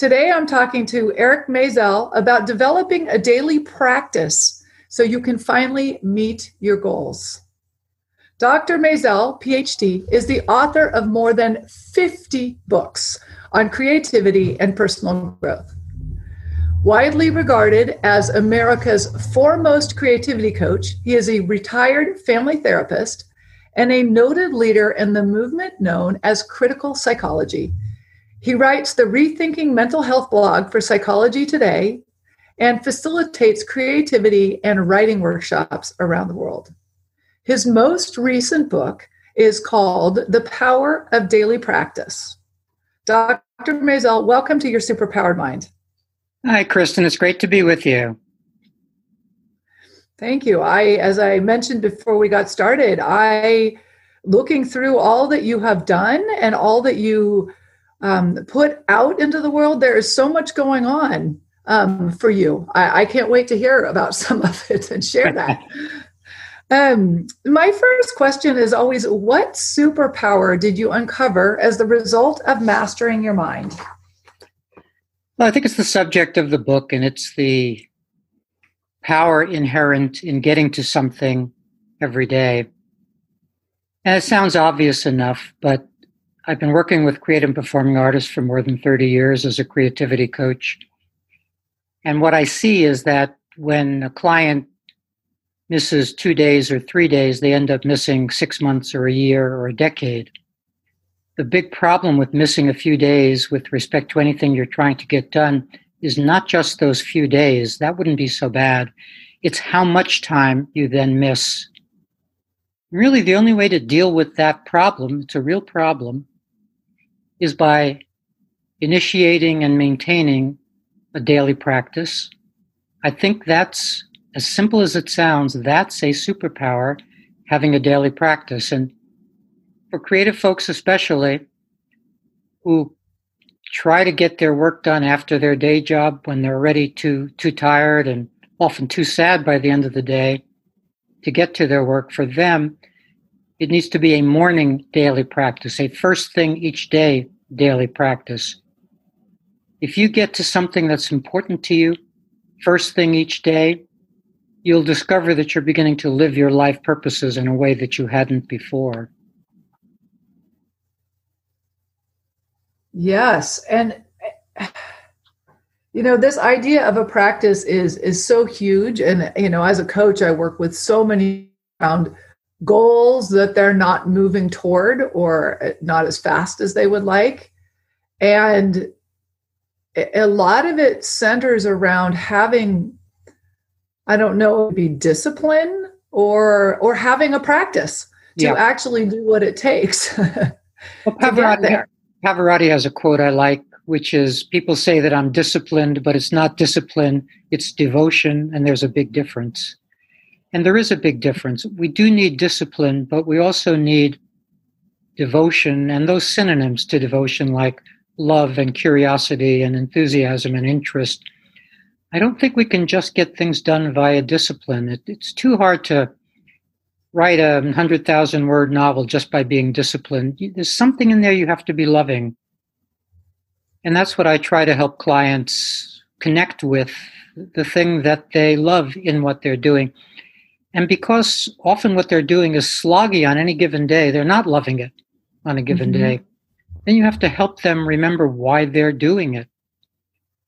Today, I'm talking to Eric Maisel about developing a daily practice so you can finally meet your goals. Dr. Maisel, PhD, is the author of more than 50 books on creativity and personal growth. Widely regarded as America's foremost creativity coach, he is a retired family therapist and a noted leader in the movement known as critical psychology he writes the Rethinking Mental Health blog for Psychology Today and facilitates creativity and writing workshops around the world. His most recent book is called The Power of Daily Practice. Dr. Maisel, welcome to your superpowered mind. Hi, Kristin. It's great to be with you. Thank you. I, as I mentioned before we got started, I looking through all that you have done and all that you um, put out into the world, there is so much going on um, for you. I, I, can't wait to hear about some of it and share that. um, my first question is always what superpower did you uncover as the result of mastering your mind? Well, I think it's the subject of the book, and it's the power inherent in getting to something every day. And it sounds obvious enough, but I've been working with creative performing artists for more than 30 years as a creativity coach. And what I see is that when a client misses two days or three days, they end up missing six months or a year or a decade. The big problem with missing a few days with respect to anything you're trying to get done is not just those few days, that wouldn't be so bad. It's how much time you then miss. Really, the only way to deal with that problem, it's a real problem, is by initiating and maintaining a daily practice. I think that's as simple as it sounds, that's a superpower, having a daily practice. And for creative folks, especially, who try to get their work done after their day job when they're already too, too tired and often too sad by the end of the day to get to their work, for them, it needs to be a morning daily practice, a first thing each day daily practice. If you get to something that's important to you first thing each day, you'll discover that you're beginning to live your life purposes in a way that you hadn't before. Yes, and you know this idea of a practice is is so huge and you know as a coach I work with so many around goals that they're not moving toward or uh, not as fast as they would like. And a lot of it centers around having, I don't know, be discipline or or having a practice to yeah. actually do what it takes. well, Pavarotti, Pavarotti has a quote I like, which is people say that I'm disciplined, but it's not discipline, it's devotion, and there's a big difference. And there is a big difference. We do need discipline, but we also need devotion and those synonyms to devotion like love and curiosity and enthusiasm and interest. I don't think we can just get things done via discipline. It, it's too hard to write a 100,000 word novel just by being disciplined. There's something in there you have to be loving. And that's what I try to help clients connect with the thing that they love in what they're doing. And because often what they're doing is sloggy on any given day, they're not loving it on a given mm-hmm. day. Then you have to help them remember why they're doing it.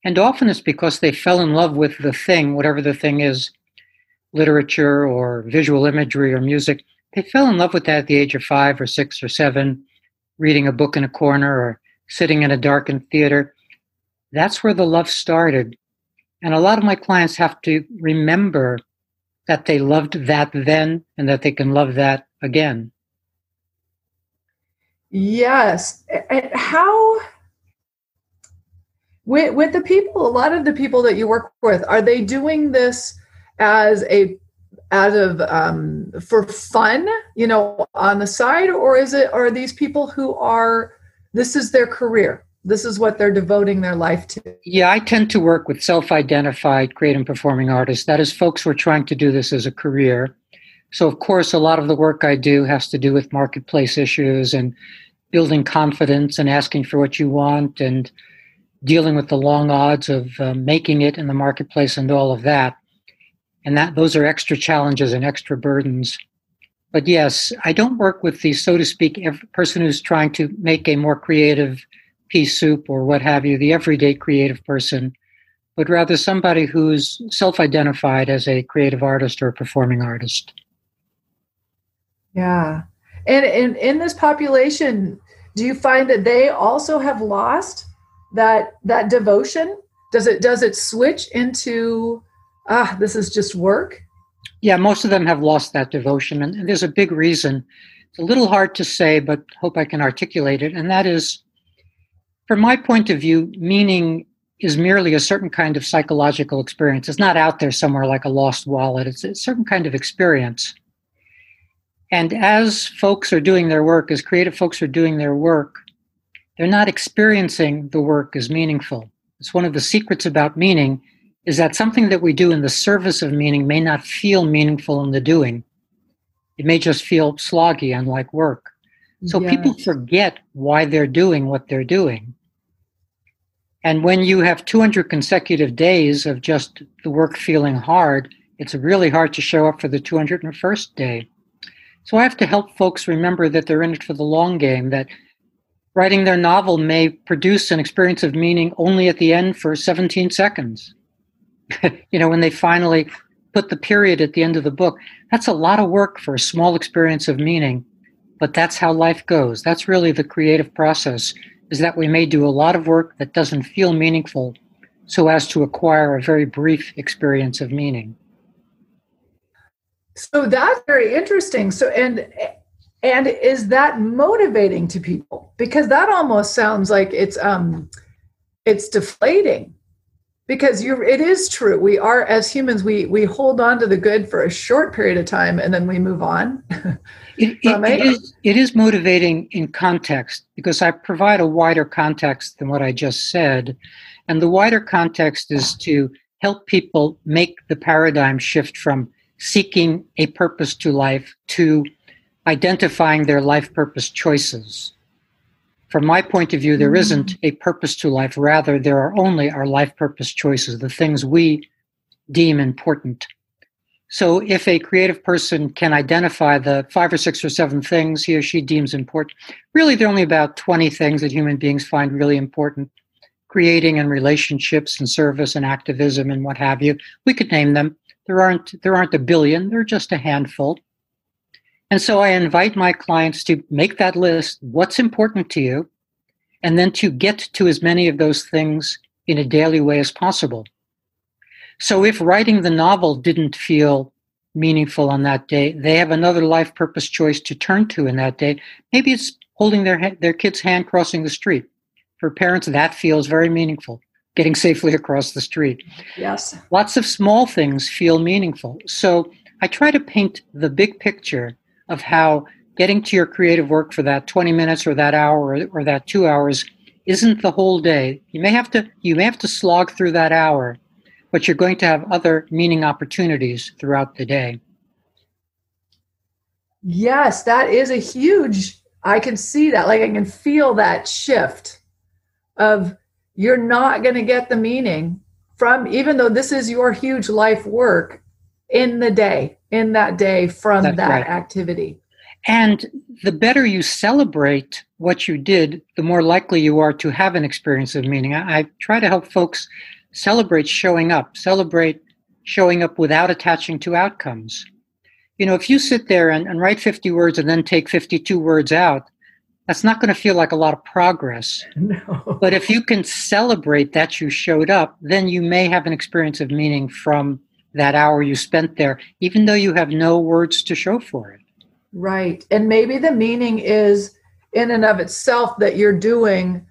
And often it's because they fell in love with the thing, whatever the thing is literature or visual imagery or music. They fell in love with that at the age of five or six or seven, reading a book in a corner or sitting in a darkened theater. That's where the love started. And a lot of my clients have to remember that they loved that then and that they can love that again. Yes. How with, with the people, a lot of the people that you work with, are they doing this as a out of um, for fun, you know, on the side, or is it are these people who are this is their career? This is what they're devoting their life to. Yeah, I tend to work with self-identified creative and performing artists. That is, folks who are trying to do this as a career. So, of course, a lot of the work I do has to do with marketplace issues and building confidence and asking for what you want and dealing with the long odds of uh, making it in the marketplace and all of that and that those are extra challenges and extra burdens but yes i don't work with the so to speak person who's trying to make a more creative pea soup or what have you the everyday creative person but rather somebody who's self-identified as a creative artist or a performing artist yeah and in, in this population do you find that they also have lost that that devotion does it does it switch into ah, this is just work? Yeah, most of them have lost that devotion. And there's a big reason. It's a little hard to say, but hope I can articulate it. And that is, from my point of view, meaning is merely a certain kind of psychological experience. It's not out there somewhere like a lost wallet, it's a certain kind of experience. And as folks are doing their work, as creative folks are doing their work, they're not experiencing the work as meaningful. It's one of the secrets about meaning is that something that we do in the service of meaning may not feel meaningful in the doing. It may just feel sloggy and like work. So yes. people forget why they're doing what they're doing. And when you have 200 consecutive days of just the work feeling hard, it's really hard to show up for the 201st day. So I have to help folks remember that they're in it for the long game, that writing their novel may produce an experience of meaning only at the end for 17 seconds. you know, when they finally put the period at the end of the book, that's a lot of work for a small experience of meaning. But that's how life goes. That's really the creative process, is that we may do a lot of work that doesn't feel meaningful so as to acquire a very brief experience of meaning. So that's very interesting. So and and is that motivating to people? Because that almost sounds like it's um it's deflating because you're it is true. We are as humans we we hold on to the good for a short period of time and then we move on. It, it, it, is, it is motivating in context because i provide a wider context than what i just said. And the wider context is to help people make the paradigm shift from seeking a purpose to life to identifying their life purpose choices from my point of view, there isn't mm-hmm. a purpose to life. Rather, there are only our life purpose choices, the things we deem important. So, if a creative person can identify the five or six or seven things he or she deems important, really, there are only about 20 things that human beings find really important creating and relationships and service and activism and what have you. We could name them. There aren't, there aren't a billion, there are just a handful. And so I invite my clients to make that list what's important to you, and then to get to as many of those things in a daily way as possible. So if writing the novel didn't feel meaningful on that day, they have another life purpose choice to turn to in that day. Maybe it's holding their, their kid's hand crossing the street. For parents, that feels very meaningful, getting safely across the street. Yes. Lots of small things feel meaningful. So I try to paint the big picture of how getting to your creative work for that 20 minutes or that hour or, or that two hours isn't the whole day. You may have to you may have to slog through that hour, but you're going to have other meaning opportunities throughout the day. Yes, that is a huge I can see that. Like I can feel that shift of you're not going to get the meaning from even though this is your huge life work in the day in that day from That's that right. activity. And the better you celebrate what you did, the more likely you are to have an experience of meaning. I, I try to help folks celebrate showing up, celebrate showing up without attaching to outcomes. You know, if you sit there and, and write 50 words and then take 52 words out, that's not going to feel like a lot of progress. No. But if you can celebrate that you showed up, then you may have an experience of meaning from that hour you spent there, even though you have no words to show for it. Right. And maybe the meaning is in and of itself that you're doing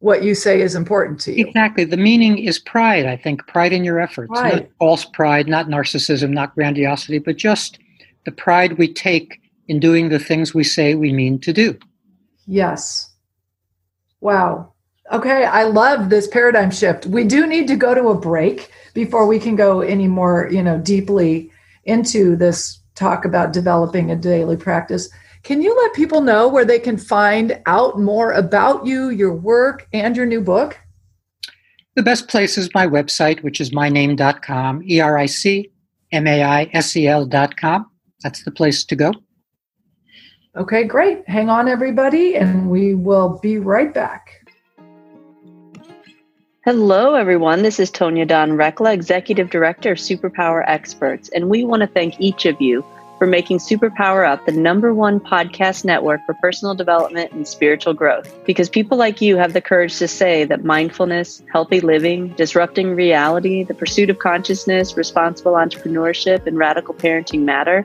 what you say is important to you. Exactly. The meaning is pride, I think, pride in your efforts. Right. Not false pride, not narcissism, not grandiosity, but just the pride we take in doing the things we say we mean to do. Yes. Wow. Okay, I love this paradigm shift. We do need to go to a break before we can go any more, you know, deeply into this talk about developing a daily practice. Can you let people know where they can find out more about you, your work, and your new book? The best place is my website, which is myname.com, E R I C M A I S E L.com. That's the place to go. Okay, great. Hang on, everybody, and we will be right back. Hello, everyone. This is Tonya Dawn Recla, Executive Director of Superpower Experts, and we want to thank each of you for making Superpower Up the number one podcast network for personal development and spiritual growth. Because people like you have the courage to say that mindfulness, healthy living, disrupting reality, the pursuit of consciousness, responsible entrepreneurship, and radical parenting matter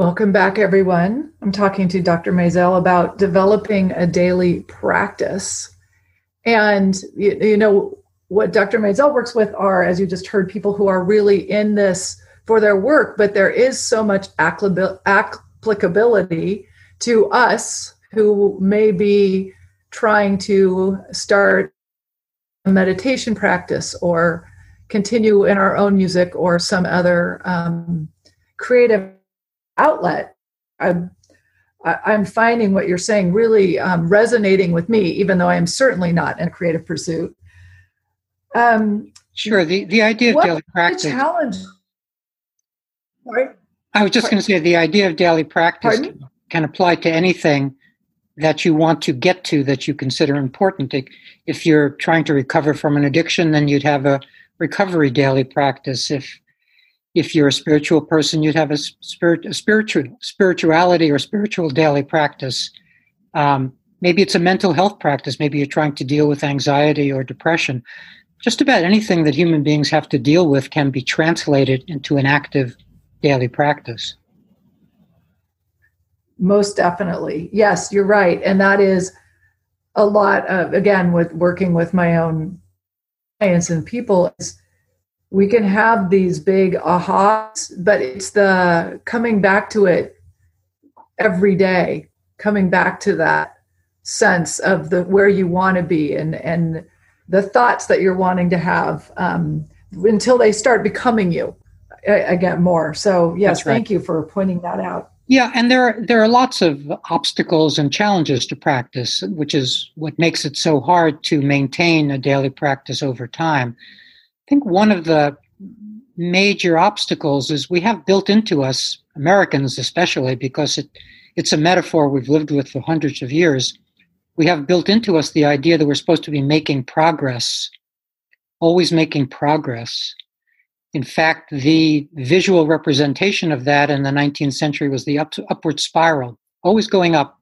Welcome back, everyone. I'm talking to Dr. Maisel about developing a daily practice. And, you, you know, what Dr. Maisel works with are, as you just heard, people who are really in this for their work, but there is so much applicability to us who may be trying to start a meditation practice or continue in our own music or some other um, creative outlet. I'm, I'm finding what you're saying really um, resonating with me, even though I am certainly not in a creative pursuit. Um, sure. The, the idea of daily practice. challenge? Sorry? I was just going to say the idea of daily practice can, can apply to anything that you want to get to that you consider important. If you're trying to recover from an addiction, then you'd have a recovery daily practice. If if you're a spiritual person, you'd have a, spirit, a spiritual spirituality or spiritual daily practice. Um, maybe it's a mental health practice. Maybe you're trying to deal with anxiety or depression. Just about anything that human beings have to deal with can be translated into an active daily practice. Most definitely. Yes, you're right. And that is a lot of, again, with working with my own clients and people, is we can have these big ahas, but it's the coming back to it every day, coming back to that sense of the where you want to be and and the thoughts that you're wanting to have um, until they start becoming you again more. So yes, right. thank you for pointing that out. Yeah, and there are, there are lots of obstacles and challenges to practice, which is what makes it so hard to maintain a daily practice over time think one of the major obstacles is we have built into us, Americans especially, because it, it's a metaphor we've lived with for hundreds of years. We have built into us the idea that we're supposed to be making progress, always making progress. In fact, the visual representation of that in the 19th century was the up, upward spiral, always going up.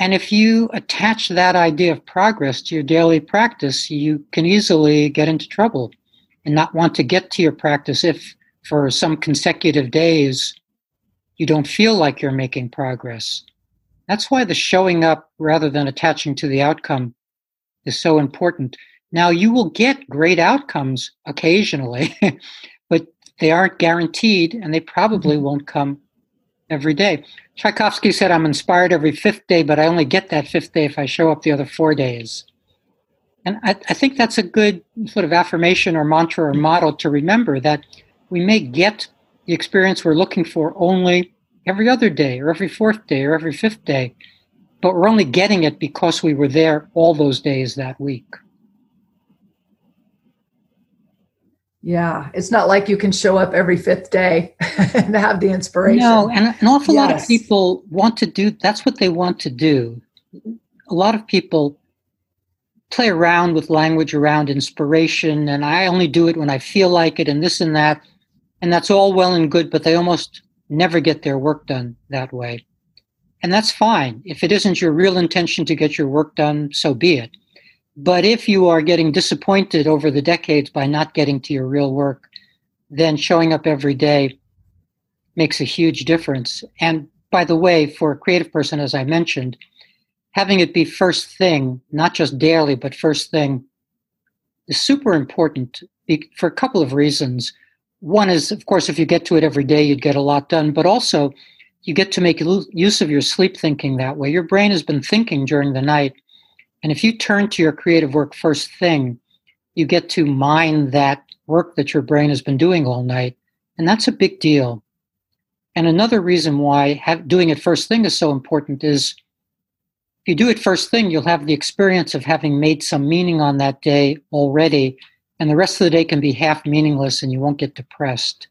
And if you attach that idea of progress to your daily practice, you can easily get into trouble and not want to get to your practice if for some consecutive days you don't feel like you're making progress. That's why the showing up rather than attaching to the outcome is so important. Now, you will get great outcomes occasionally, but they aren't guaranteed and they probably mm-hmm. won't come every day. Tchaikovsky said, I'm inspired every fifth day, but I only get that fifth day if I show up the other four days. And I, I, think that's a good sort of affirmation or mantra or model to remember that we may get the experience we're looking for only every other day or every fourth day or every fifth day, but we're only getting it because we were there all those days that week. Yeah, it's not like you can show up every fifth day and have the inspiration. No, and an awful yes. lot of people want to do that's what they want to do. a lot of people play around with language around inspiration and I only do it when I feel like it and this and that. And that's all well and good, but they almost never get their work done that way. And that's fine. If it isn't your real intention to get your work done, so be it. But if you are getting disappointed over the decades by not getting to your real work, then showing up every day makes a huge difference. And by the way, for a creative person, as I mentioned, having it be first thing, not just daily, but first thing, is super important for a couple of reasons. One is, of course, if you get to it every day, you'd get a lot done, but also you get to make use of your sleep thinking that way. Your brain has been thinking during the night. And if you turn to your creative work first thing, you get to mine that work that your brain has been doing all night. And that's a big deal. And another reason why have, doing it first thing is so important is if you do it first thing, you'll have the experience of having made some meaning on that day already, and the rest of the day can be half meaningless and you won't get depressed.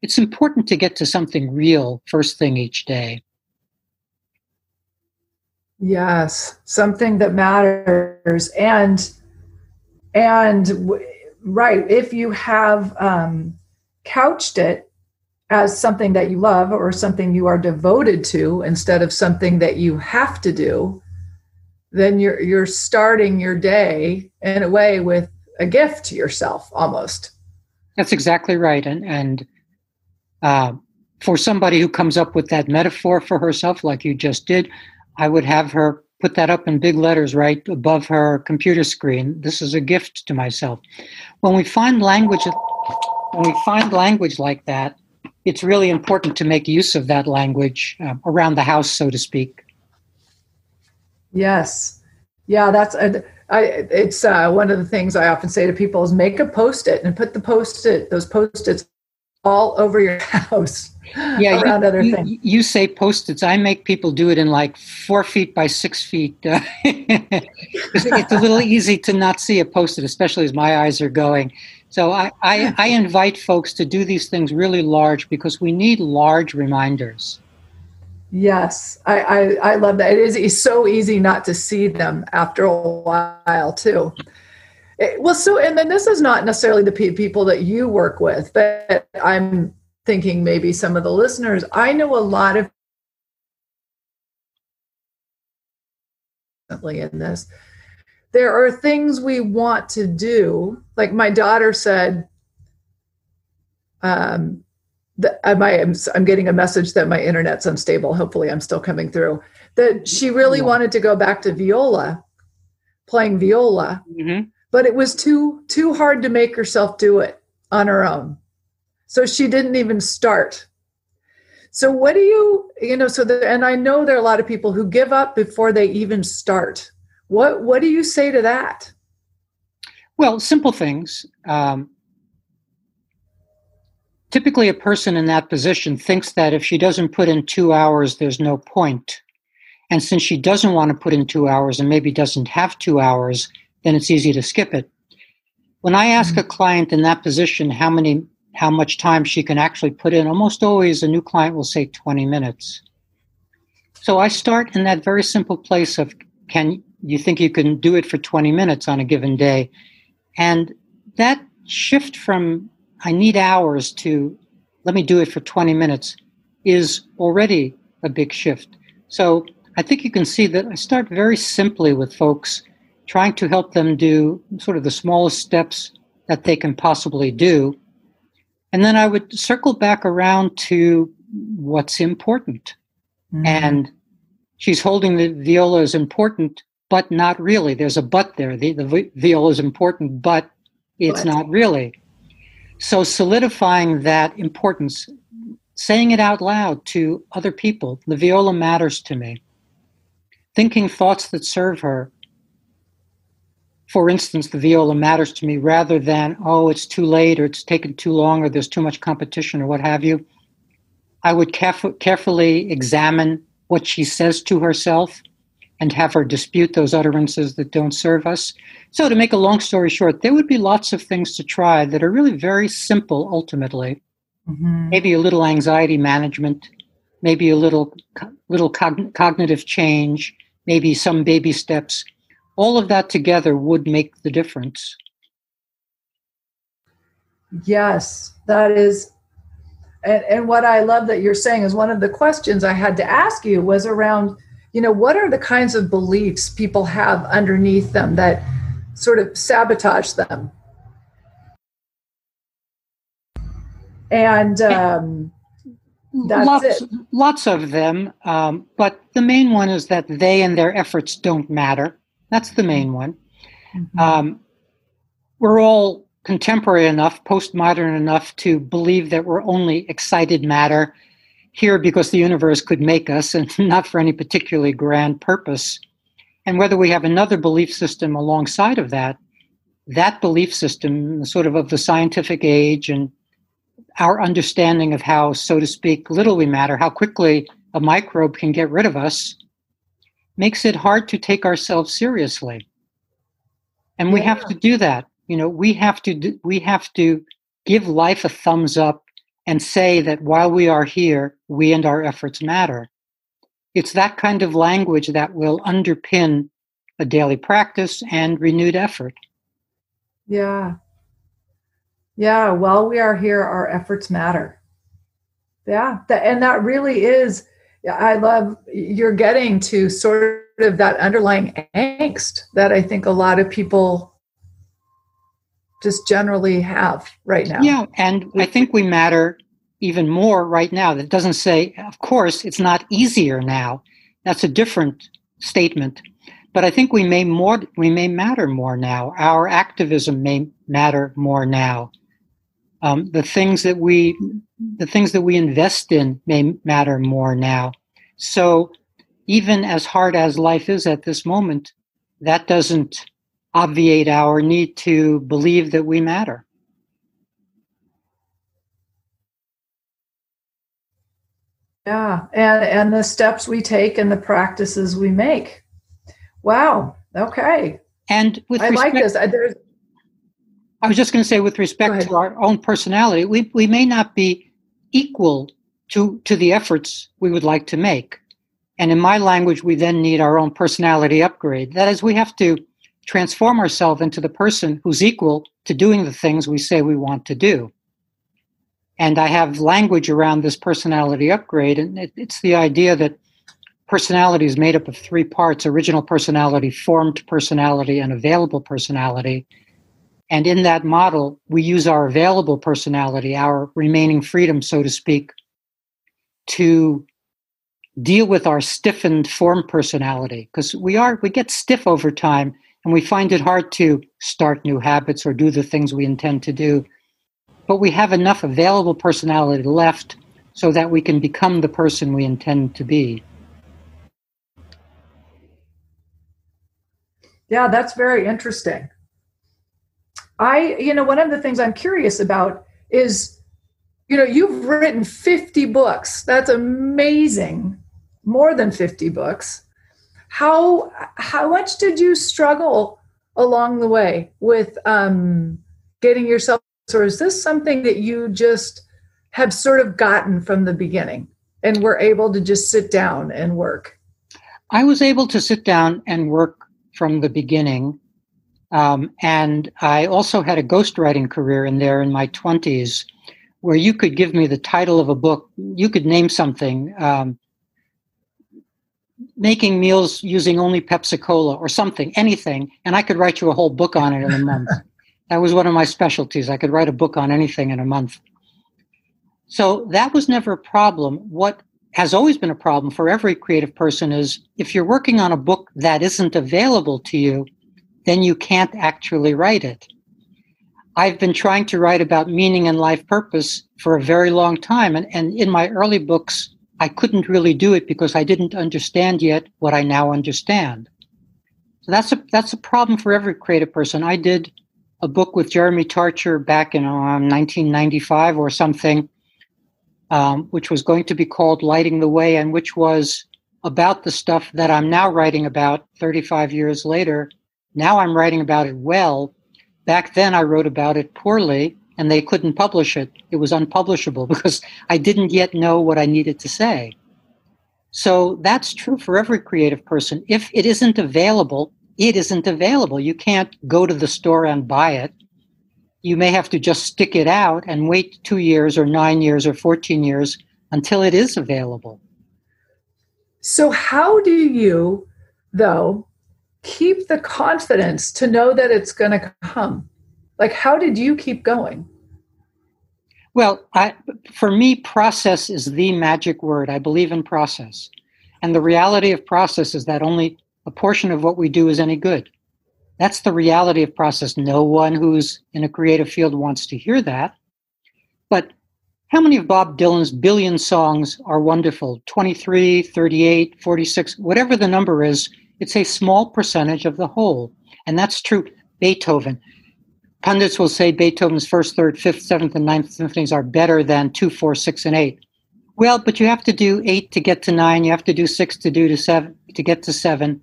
It's important to get to something real first thing each day. Yes, something that matters. And, and right, if you have um, couched it as something that you love or something you are devoted to instead of something that you have to do then you're you're starting your day in a way with a gift to yourself almost that's exactly right and and uh, for somebody who comes up with that metaphor for herself like you just did i would have her put that up in big letters right above her computer screen this is a gift to myself when we find language when we find language like that it's really important to make use of that language uh, around the house, so to speak. Yes. Yeah, that's I, it's uh, one of the things I often say to people is make a post-it and put the post-it, those post-its all over your house. Yeah, around you, other you, things. You say post-its. I make people do it in like four feet by six feet. Uh, it's a little easy to not see a post-it, especially as my eyes are going. So I, I, I invite folks to do these things really large because we need large reminders. Yes, I, I, I love that. It is so easy not to see them after a while, too. It, well, so, and then this is not necessarily the people that you work with, but I'm thinking maybe some of the listeners. I know a lot of people in this there are things we want to do. Like my daughter said, um, that I, I'm, I'm getting a message that my internet's unstable. Hopefully, I'm still coming through. That she really wanted to go back to viola, playing viola, mm-hmm. But it was too too hard to make herself do it on her own. So she didn't even start. So what do you you know? So the, and I know there are a lot of people who give up before they even start. What what do you say to that? Well, simple things. Um, typically, a person in that position thinks that if she doesn't put in two hours, there's no point. And since she doesn't want to put in two hours and maybe doesn't have two hours, then it's easy to skip it. When I ask a client in that position how many how much time she can actually put in, almost always a new client will say 20 minutes. So I start in that very simple place of can you think you can do it for 20 minutes on a given day. And that shift from I need hours to let me do it for 20 minutes is already a big shift. So I think you can see that I start very simply with folks, trying to help them do sort of the smallest steps that they can possibly do. And then I would circle back around to what's important. Mm-hmm. And she's holding the viola is important but not really. There's a but there. The, the viola is important, but it's not really. So solidifying that importance, saying it out loud to other people, the viola matters to me. Thinking thoughts that serve her. For instance, the viola matters to me rather than, oh, it's too late or it's taken too long or there's too much competition or what have you. I would caref- carefully examine what she says to herself and have her dispute those utterances that don't serve us. So, to make a long story short, there would be lots of things to try that are really very simple ultimately. Mm-hmm. Maybe a little anxiety management, maybe a little little cog- cognitive change, maybe some baby steps, all of that together would make the difference. Yes, that is. And, and what I love that you're saying is one of the questions I had to ask you was around, you know, what are the kinds of beliefs people have underneath them that sort of sabotage them? And um, that's lots, it. lots of them, um, but the main one is that they and their efforts don't matter. That's the main one. Mm-hmm. Um, we're all contemporary enough, postmodern enough to believe that we're only excited matter here because the universe could make us and not for any particularly grand purpose. And whether we have another belief system alongside of that, that belief system, sort of of the scientific age and our understanding of how, so to speak, little we matter, how quickly a microbe can get rid of us, makes it hard to take ourselves seriously. And we yeah. have to do that. You know, we have to do, we have to give life a thumbs up and say that while we are here, we and our efforts matter. It's that kind of language that will underpin a daily practice and renewed effort. Yeah. Yeah, while we are here, our efforts matter. Yeah, that, and that really is, I love you're getting to sort of that underlying angst that I think a lot of people just generally have right now. Yeah, and I think we matter even more right now. That doesn't say, of course, it's not easier now. That's a different statement. But I think we may more we may matter more now. Our activism may matter more now um, the things that we the things that we invest in may matter more now. So even as hard as life is at this moment that doesn't obviate our need to believe that we matter. Yeah and and the steps we take and the practices we make. Wow okay. And with i respect, like this there's I was just going to say, with respect to our own personality, we, we may not be equal to, to the efforts we would like to make. And in my language, we then need our own personality upgrade. That is, we have to transform ourselves into the person who's equal to doing the things we say we want to do. And I have language around this personality upgrade, and it, it's the idea that personality is made up of three parts original personality, formed personality, and available personality. And in that model, we use our available personality, our remaining freedom, so to speak, to deal with our stiffened form personality. Because we are we get stiff over time and we find it hard to start new habits or do the things we intend to do. But we have enough available personality left so that we can become the person we intend to be. Yeah that's very interesting I, you know, one of the things I'm curious about is, you know, you've written 50 books. That's amazing. More than 50 books. How how much did you struggle along the way with um, getting yourself, or is this something that you just have sort of gotten from the beginning and were able to just sit down and work? I was able to sit down and work from the beginning. Um, and I also had a ghostwriting career in there in my 20s where you could give me the title of a book, you could name something, um, making meals using only Pepsi Cola or something, anything, and I could write you a whole book on it in a month. that was one of my specialties. I could write a book on anything in a month. So that was never a problem. What has always been a problem for every creative person is if you're working on a book that isn't available to you, then you can't actually write it. I've been trying to write about meaning and life purpose for a very long time. And, and in my early books, I couldn't really do it because I didn't understand yet what I now understand. So that's a, that's a problem for every creative person. I did a book with Jeremy Tarcher back in um, 1995 or something, um, which was going to be called Lighting the Way, and which was about the stuff that I'm now writing about 35 years later now I'm writing about it well. Back then, I wrote about it poorly and they couldn't publish it. It was unpublishable because I didn't yet know what I needed to say. So that's true for every creative person. If it isn't available, it isn't available. You can't go to the store and buy it. You may have to just stick it out and wait two years or nine years or 14 years until it is available. So, how do you, though, keep the confidence to know that it's going to come? Like, how did you keep going? Well, I, for me, process is the magic word. I believe in process. And the reality of process is that only a portion of what we do is any good. That's the reality of process. No one who's in a creative field wants to hear that. But how many of Bob Dylan's billion songs are wonderful? 23, 38, 46, whatever the number is, it's a small percentage of the whole. And that's true. Beethoven. Pundits will say Beethoven's first, third, fifth, seventh, and ninth symphonies are better than two, four, six, and eight. Well, but you have to do eight to get to nine. You have to do six to do to seven to get to seven.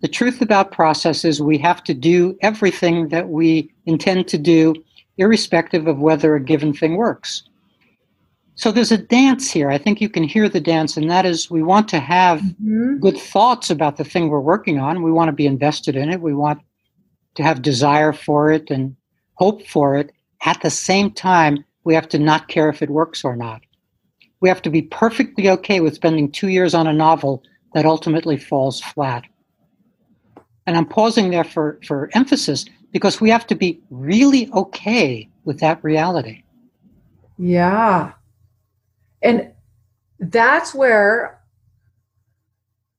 The truth about process is we have to do everything that we intend to do, irrespective of whether a given thing works. So there's a dance here. I think you can hear the dance, and that is we want to have mm-hmm. good thoughts about the thing we're working on. We want to be invested in it. We want to have desire for it and hope for it. At the same time, we have to not care if it works or not. We have to be perfectly okay with spending two years on a novel that ultimately falls flat. And I'm pausing there for, for emphasis because we have to be really okay with that reality. Yeah. And that's where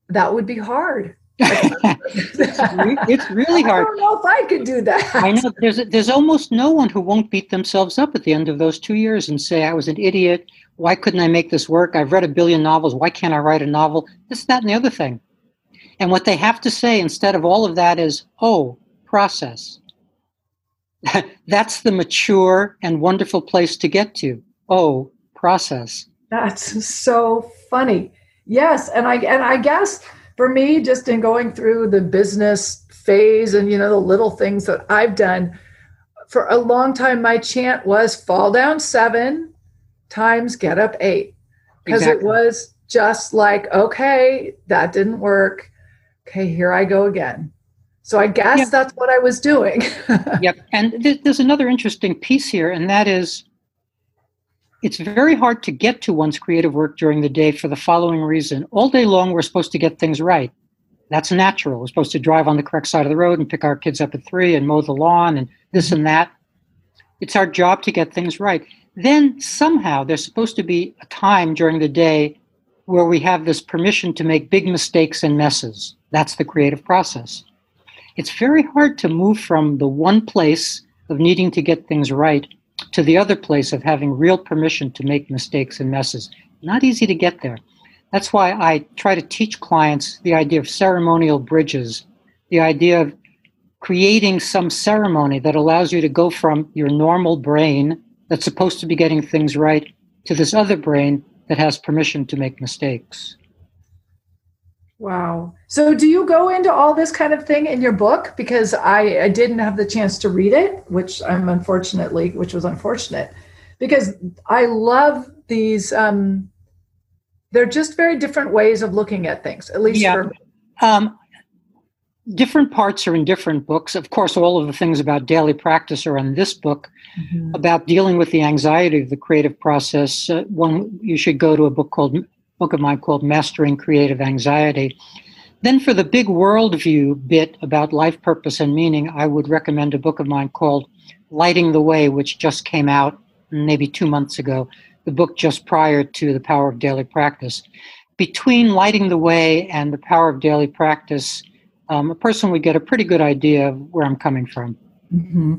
that would be hard. it's really hard. I don't know if I could do that. I know there's there's almost no one who won't beat themselves up at the end of those two years and say I was an idiot. Why couldn't I make this work? I've read a billion novels. Why can't I write a novel? This, that, and the other thing. And what they have to say instead of all of that is, oh, process. That's the mature and wonderful place to get to. Oh, process. That's so funny. Yes, and I and I guess for me, just in going through the business phase and you know the little things that I've done, for a long time my chant was fall down seven times get up eight. Because exactly. it was just like, okay, that didn't work okay, here I go again. So I guess yep. that's what I was doing. yep. And th- there's another interesting piece here, and that is it's very hard to get to one's creative work during the day for the following reason. All day long, we're supposed to get things right. That's natural. We're supposed to drive on the correct side of the road and pick our kids up at three and mow the lawn and this and that. It's our job to get things right. Then somehow there's supposed to be a time during the day where we have this permission to make big mistakes and messes. That's the creative process. It's very hard to move from the one place of needing to get things right to the other place of having real permission to make mistakes and messes. Not easy to get there. That's why I try to teach clients the idea of ceremonial bridges, the idea of creating some ceremony that allows you to go from your normal brain that's supposed to be getting things right to this other brain that has permission to make mistakes. Wow. So, do you go into all this kind of thing in your book? Because I, I didn't have the chance to read it, which I'm unfortunately, which was unfortunate, because I love these. Um, they're just very different ways of looking at things, at least yeah. for me. Um, different parts are in different books. Of course, all of the things about daily practice are in this book. Mm-hmm. About dealing with the anxiety of the creative process, uh, one you should go to a book called book of mine called Mastering Creative Anxiety. Then, for the big worldview bit about life purpose and meaning, I would recommend a book of mine called Lighting the Way, which just came out maybe two months ago, the book just prior to The Power of Daily Practice. Between Lighting the Way and The Power of Daily Practice, um, a person would get a pretty good idea of where I'm coming from. Mm-hmm.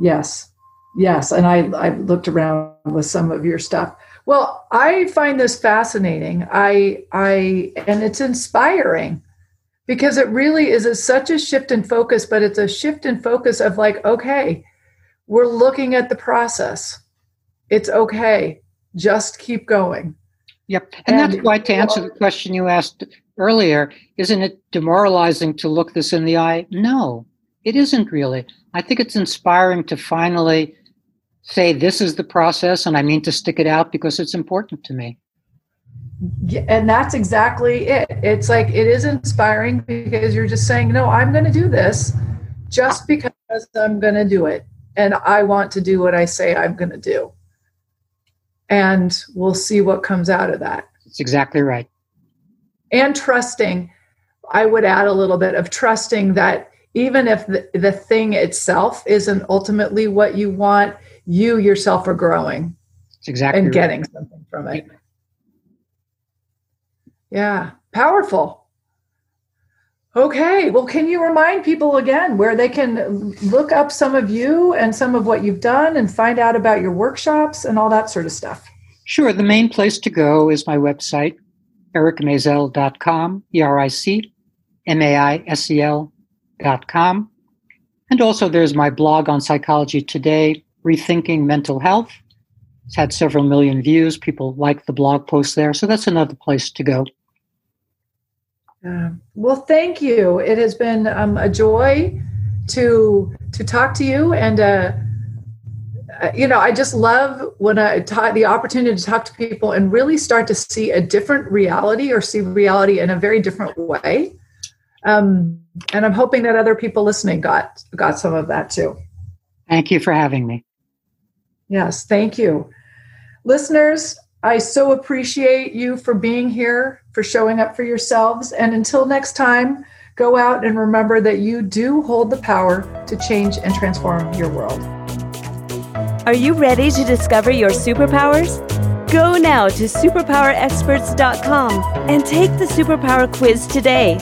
Yes, yes. And I, I looked around with some of your stuff. Well, I find this fascinating. I I and it's inspiring because it really is a, such a shift in focus, but it's a shift in focus of like, okay, we're looking at the process. It's okay. Just keep going. Yep. And, and that's why to answer the question you asked earlier, isn't it demoralizing to look this in the eye? No, it isn't really. I think it's inspiring to finally say this is the process and I mean to stick it out because it's important to me. and that's exactly it. It's like it is inspiring because you're just saying, no, I'm going to do this just because I'm going to do it. And I want to do what I say I'm going to do. And we'll see what comes out of that. That's exactly right. And trusting, I would add a little bit of trusting that even if the, the thing itself isn't ultimately what you want, you yourself are growing. That's exactly and right. getting something from it. Yeah, powerful. Okay, well, can you remind people again where they can look up some of you and some of what you've done and find out about your workshops and all that sort of stuff? Sure. The main place to go is my website, ericmaisel.com, E R I C M A I S E L.com. And also, there's my blog on Psychology Today, Rethinking Mental Health. It's had several million views. People like the blog post there. So that's another place to go. Uh, well, thank you. It has been um, a joy to to talk to you, and uh, uh, you know, I just love when I talk the opportunity to talk to people and really start to see a different reality or see reality in a very different way. Um, and I'm hoping that other people listening got got some of that too. Thank you for having me. Yes, thank you, listeners. I so appreciate you for being here, for showing up for yourselves. And until next time, go out and remember that you do hold the power to change and transform your world. Are you ready to discover your superpowers? Go now to superpowerexperts.com and take the superpower quiz today.